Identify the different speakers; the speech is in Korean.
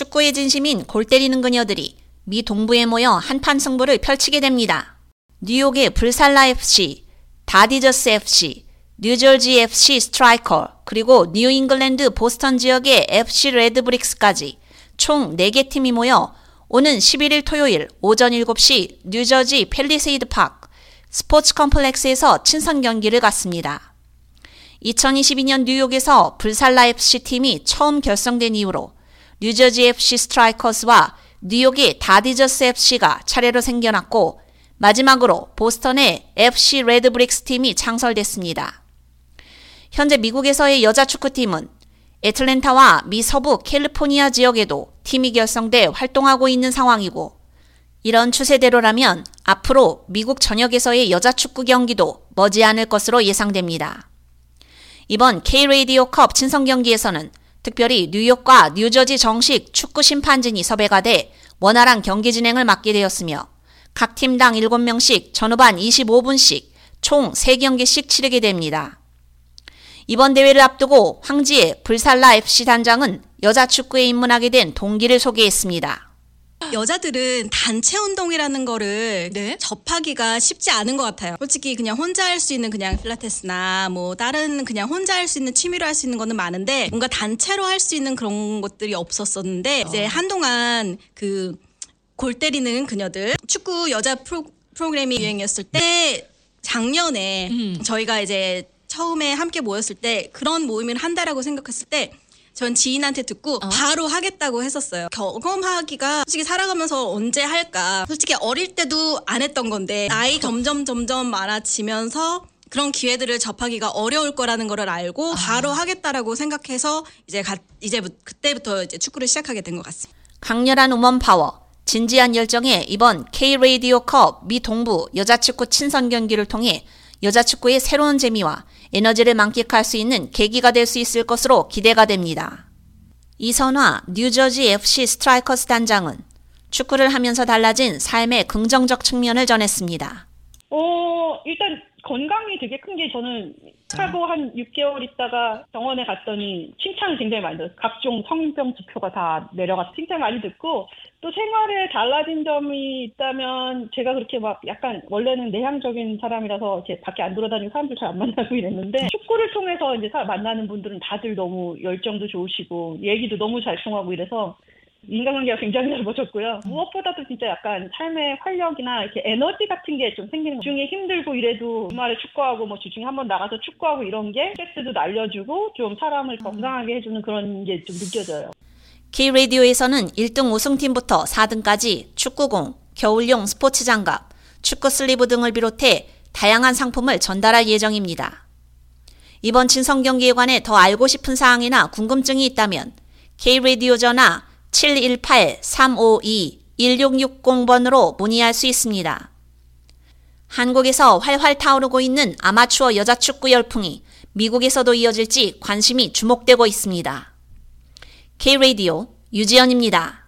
Speaker 1: 축구에 진심인 골 때리는 그녀들이 미 동부에 모여 한판 승부를 펼치게 됩니다. 뉴욕의 불살라 FC, 다디저스 FC, 뉴저지 FC 스트라이커, 그리고 뉴잉글랜드 보스턴 지역의 FC 레드브릭스까지 총 4개 팀이 모여 오는 11일 토요일 오전 7시 뉴저지 펠리세이드 파크 스포츠 컴플렉스에서 친선 경기를 갖습니다. 2022년 뉴욕에서 불살라 FC 팀이 처음 결성된 이후로 뉴저지 FC 스트라이커스와 뉴욕의 다디저스 FC가 차례로 생겨났고 마지막으로 보스턴의 FC 레드브릭스 팀이 창설됐습니다. 현재 미국에서의 여자 축구팀은 애틀랜타와 미 서부 캘리포니아 지역에도 팀이 결성돼 활동하고 있는 상황이고 이런 추세대로라면 앞으로 미국 전역에서의 여자 축구 경기도 머지않을 것으로 예상됩니다. 이번 K-레디오 컵 친선 경기에서는 특별히 뉴욕과 뉴저지 정식 축구 심판진이 섭외가 돼 원활한 경기 진행을 맡게 되었으며 각 팀당 7명씩 전후반 25분씩 총 3경기씩 치르게 됩니다. 이번 대회를 앞두고 황지의 불살라 FC 단장은 여자 축구에 입문하게 된 동기를 소개했습니다.
Speaker 2: 여자들은 단체 운동이라는 거를
Speaker 3: 네.
Speaker 2: 접하기가 쉽지 않은 것 같아요. 솔직히 그냥 혼자 할 수 있는 그냥 필라테스나 뭐 다른 그냥 혼자 할 수 있는 취미로 할 수 있는 거는 많은데 뭔가 단체로 할 수 있는 그런 것들이 없었었는데 이제 한동안 그 골 때리는 그녀들 축구 여자 프로, 프로그램이 유행이었을 때 작년에
Speaker 3: 음.
Speaker 2: 저희가 이제 처음에 함께 모였을 때 그런 모임을 한다라고 생각했을 때 전 지인한테 듣고 바로 하겠다고 했었어요. 경험하기가 솔직히 살아가면서 언제 할까. 솔직히 어릴 때도 안 했던 건데 나이 점점 점점 많아지면서 그런 기회들을 접하기가 어려울 거라는 거를 알고 바로 하겠다라고 생각해서 이제 가, 이제 그때부터 이제 축구를 시작하게 된 것 같습니다.
Speaker 1: 강렬한 우먼 파워, 진지한 열정에 이번 K-Radio 컵 미 동부 여자축구 친선 경기를 통해 여자축구의 새로운 재미와 에너지를 만끽할 수 있는 계기가 될 수 있을 것으로 기대가 됩니다. 이선화 뉴저지 FC 스트라이커스 단장은 축구를 하면서 달라진 삶의 긍정적 측면을 전했습니다.
Speaker 4: 어, 일단 건강이 되게 큰 게 저는 하고 한 6개월 있다가 병원에 갔더니 칭찬을 굉장히 많이 들었어요. 각종 성인병 지표가 다 내려가 칭찬 많이 듣고 또 생활에 달라진 점이 있다면 제가 그렇게 막 약간 원래는 내향적인 사람이라서 이제 밖에 안 돌아다니고 사람들 잘 안 만나고 이랬는데 축구를 통해서 이제 사- 만나는 분들은 다들 너무 열정도 좋으시고 얘기도 너무 잘 통하고 이래서 인간관계가 굉장히 넓어졌고요. 무엇보다도 진짜 약간 삶의 활력이나 이렇게 에너지 같은 게 좀 생기는 거. 주중에 힘들고 이래도 주말에 축구하고 뭐 주중에 한 번 나가서 축구하고 이런 게 스트레스도 날려주고 좀 사람을 건강하게 해주는 그런 게 좀 느껴져요.
Speaker 1: K-레디오에서는 1등 우승팀부터 4등까지 축구공, 겨울용 스포츠 장갑, 축구 슬리브 등을 비롯해 다양한 상품을 전달할 예정입니다. 이번 친선 경기에 관해 더 알고 싶은 사항이나 궁금증이 있다면 K-레디오 전화 718-352-1660번으로 문의할 수 있습니다. 한국에서 활활 타오르고 있는 아마추어 여자 축구 열풍이 미국에서도 이어질지 관심이 주목되고 있습니다. K-Radio 유지연입니다.